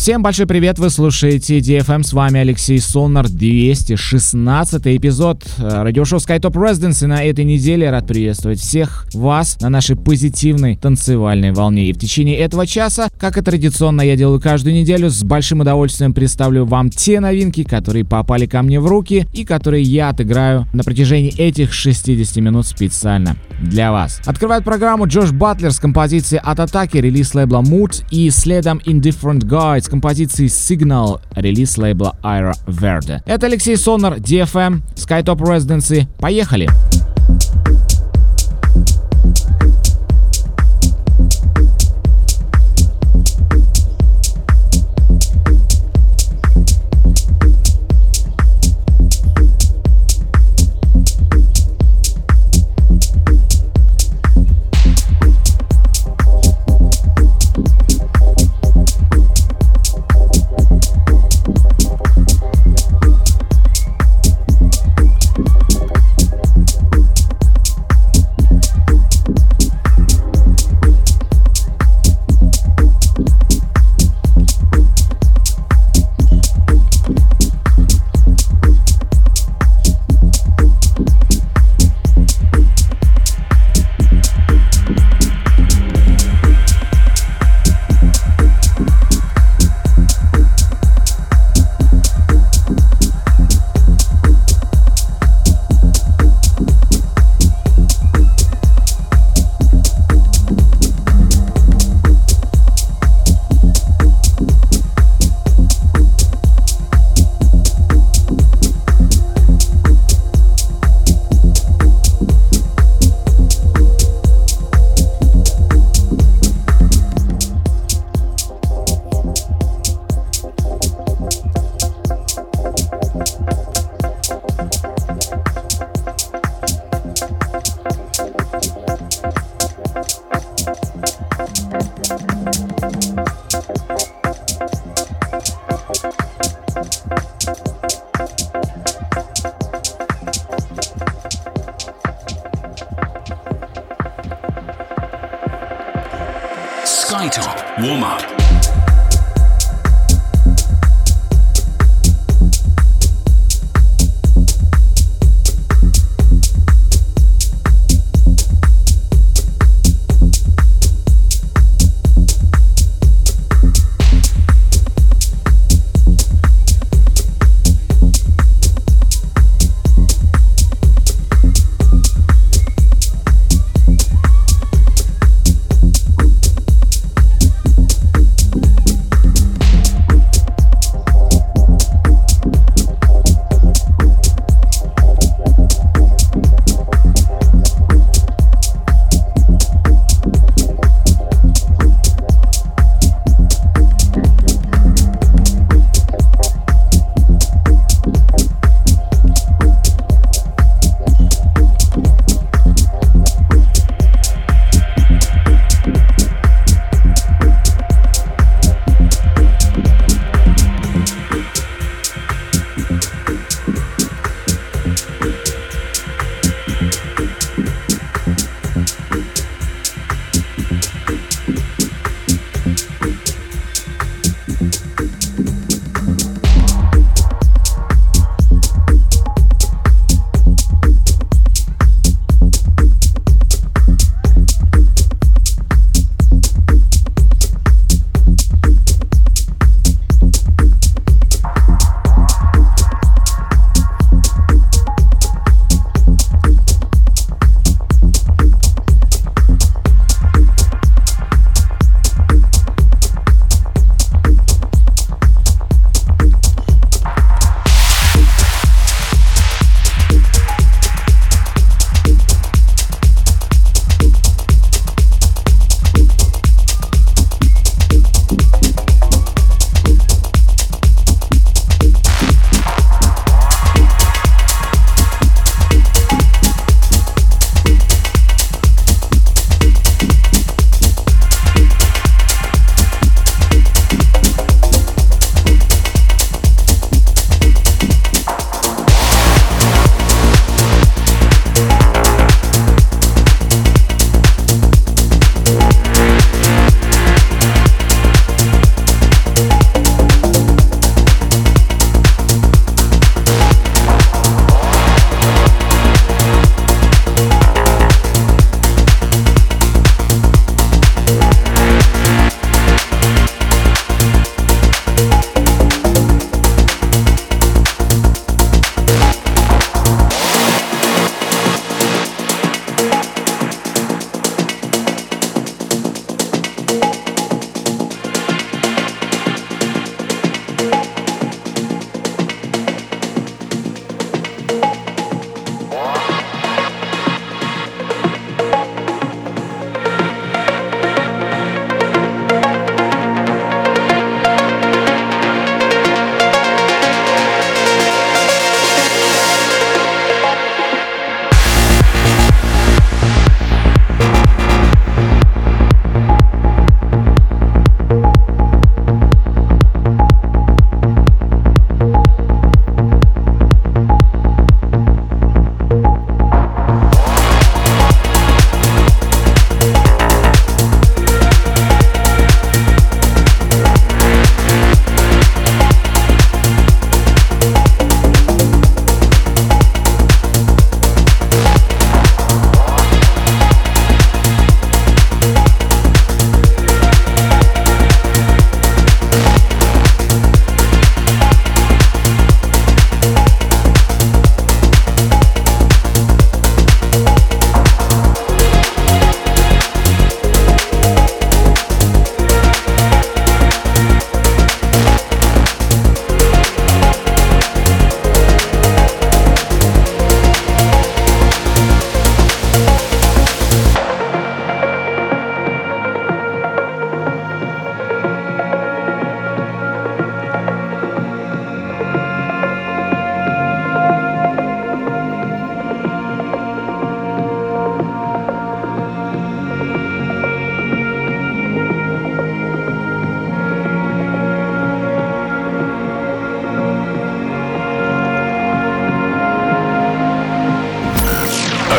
Всем большой привет, вы слушаете DFM, с вами Алексей Сонар, 216 эпизод э, радиошоу SkyTop Residence, и на этой неделе рад приветствовать всех вас на нашей позитивной танцевальной волне. И в течение этого часа, как и традиционно я делаю каждую неделю, с большим удовольствием представлю вам те новинки, которые попали ко мне в руки и которые я отыграю на протяжении этих 60 минут специально для вас. Открывает программу Джош Батлер с композицией «От атаки» релиз лейбла Mood и следом Indifferent Guide с композицией Signal релиз лейбла Ira Verde. Это Алексей Сонар, DFM, Skytop Residency. Поехали! Skytop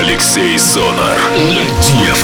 Алексей Сонар. На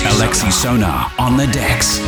Alexi Sonar on the decks.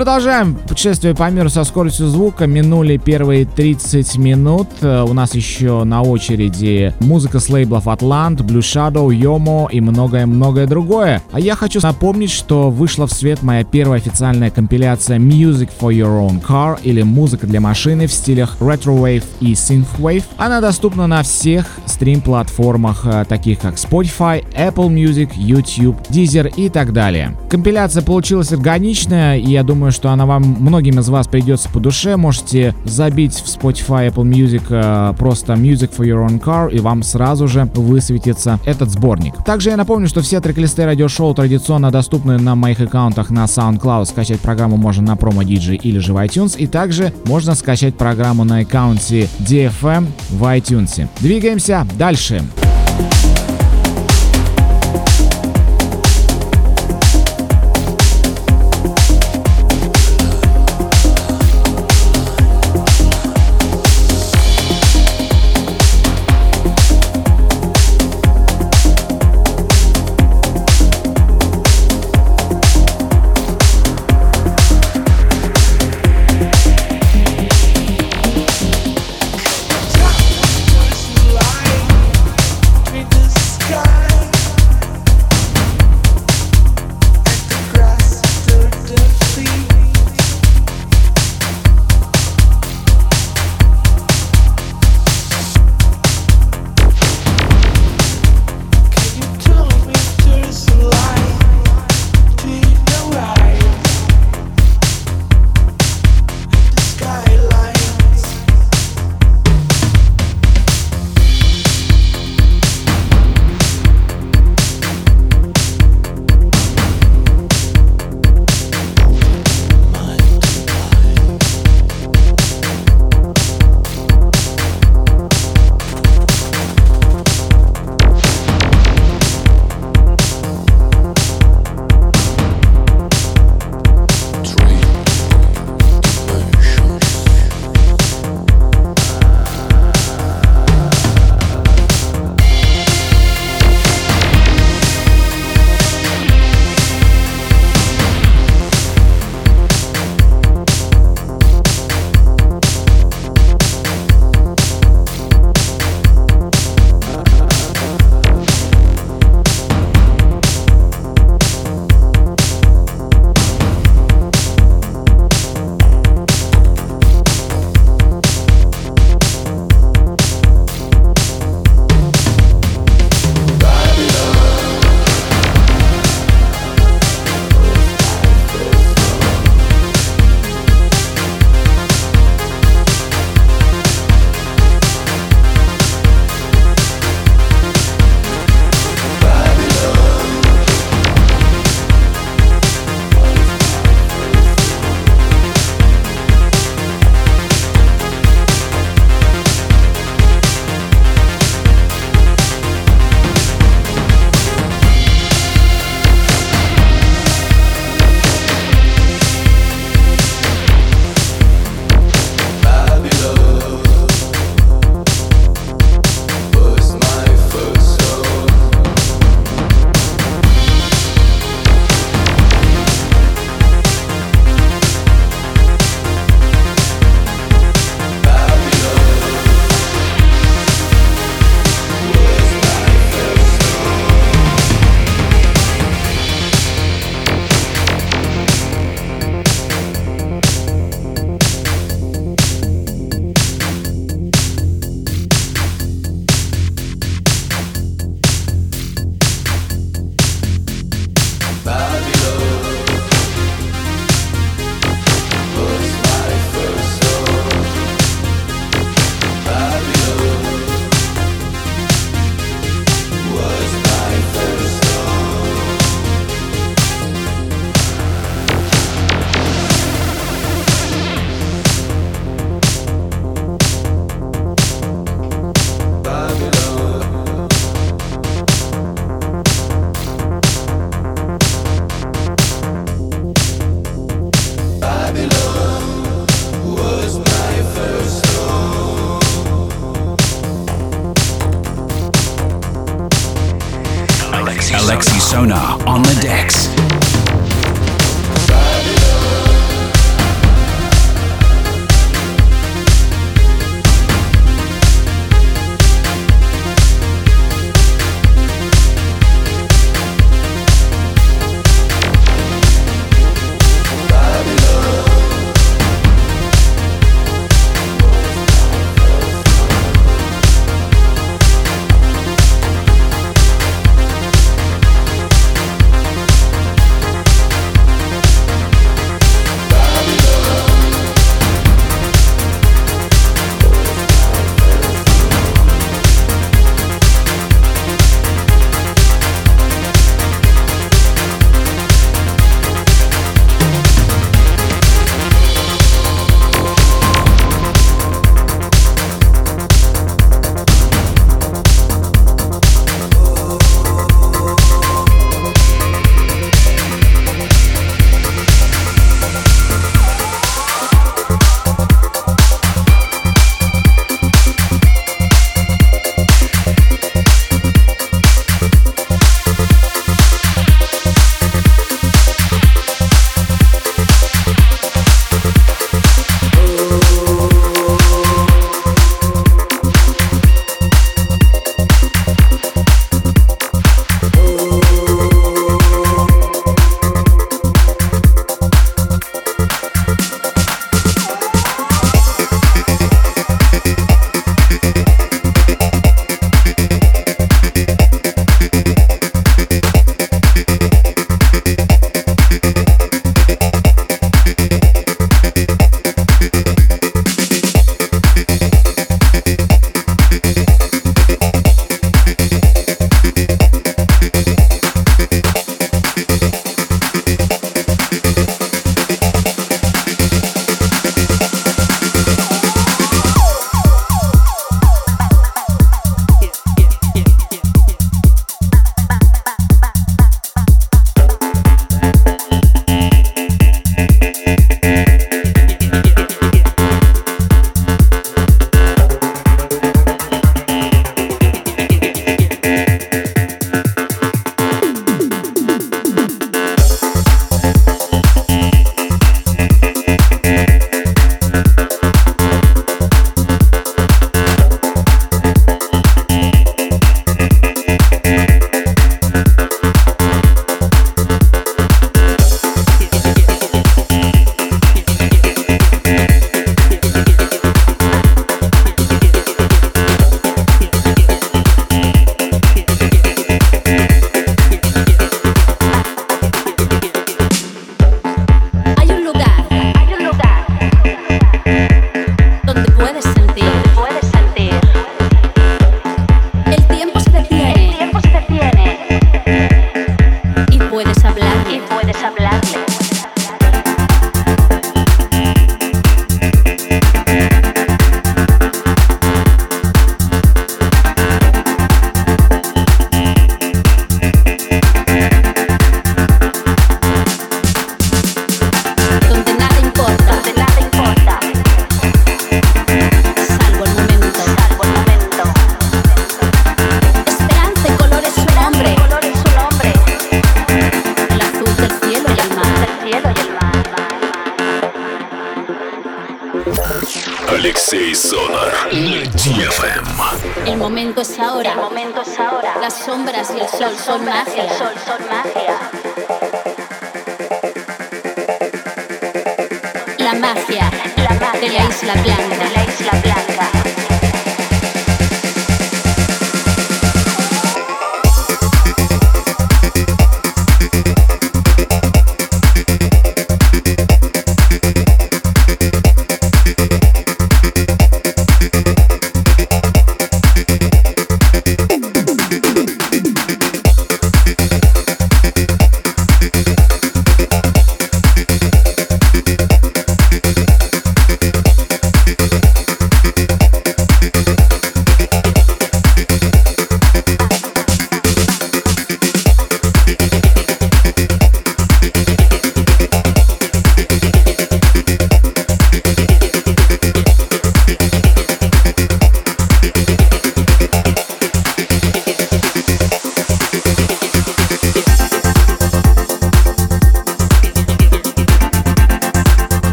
Продолжаем путешествие по миру со скоростью звука. Минули первые 30 минут. Э, У нас еще на очереди музыка с лейблов Atlant, Blue Shadow, Yomo и многое-многое другое. А я хочу напомнить, что вышла в свет моя первая официальная компиляция Music for Your Own Car или музыка для машины в стилях Retrowave и Synthwave. Она доступна на всех стрим-платформах, э, таких как Spotify, Apple Music, YouTube, Deezer и так далее. Компиляция получилась органичная, и я думаю, что она вам многим из вас придется по душе. Можете забить в Spotify, Apple Music э, просто Music for Your Own Car, и вам сразу же высветится этот сборник. Также я напомню, что все трек-листы радиошоу традиционно доступны на моих аккаунтах на SoundCloud. Скачать программу можно на промо DJ или же в iTunes, и также можно скачать программу на аккаунте DFM в iTunes. Двигаемся дальше. Line.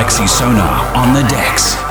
Alexi Sonar on the decks.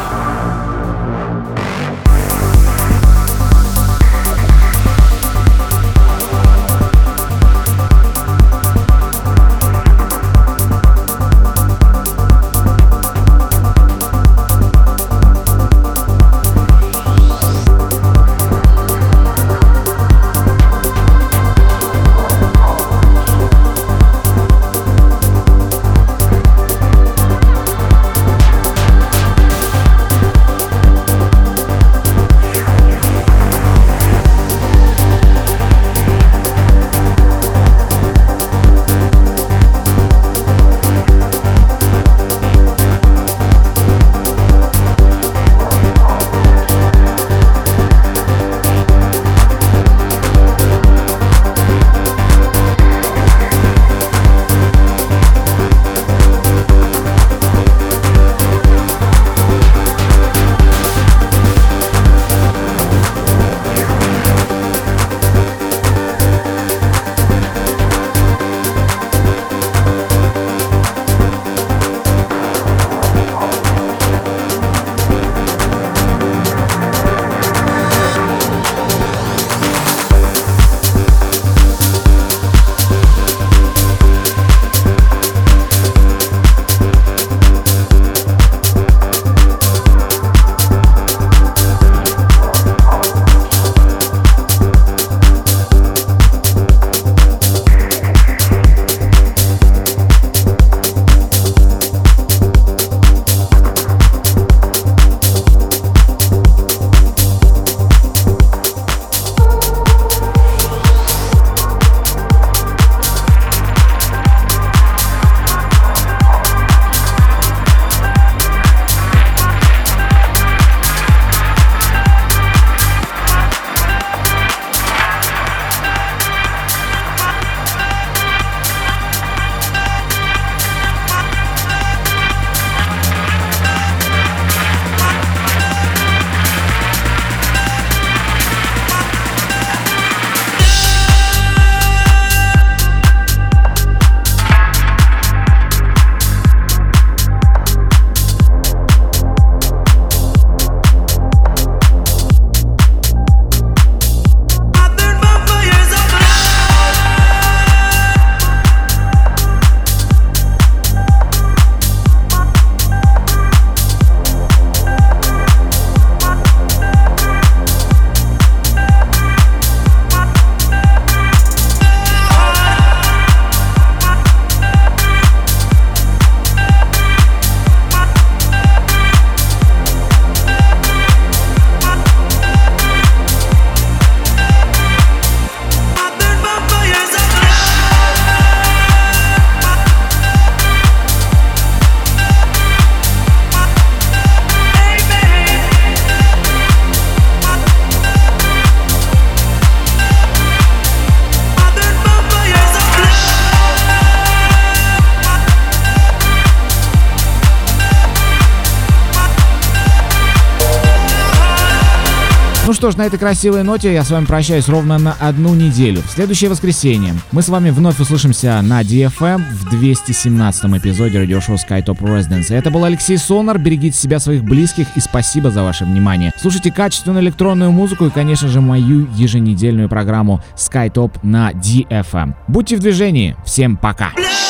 Что ж, на этой красивой ноте я с вами прощаюсь ровно на одну неделю. В следующее воскресенье мы с вами вновь услышимся на DFM в 217 эпизоде радиошоу SkyTop Residence. Это был Алексей Сонар. Берегите себя, своих близких и спасибо за ваше внимание. Слушайте качественную электронную музыку и, конечно же, мою еженедельную программу SkyTop на DFM. Будьте в движении. Всем пока. Пока.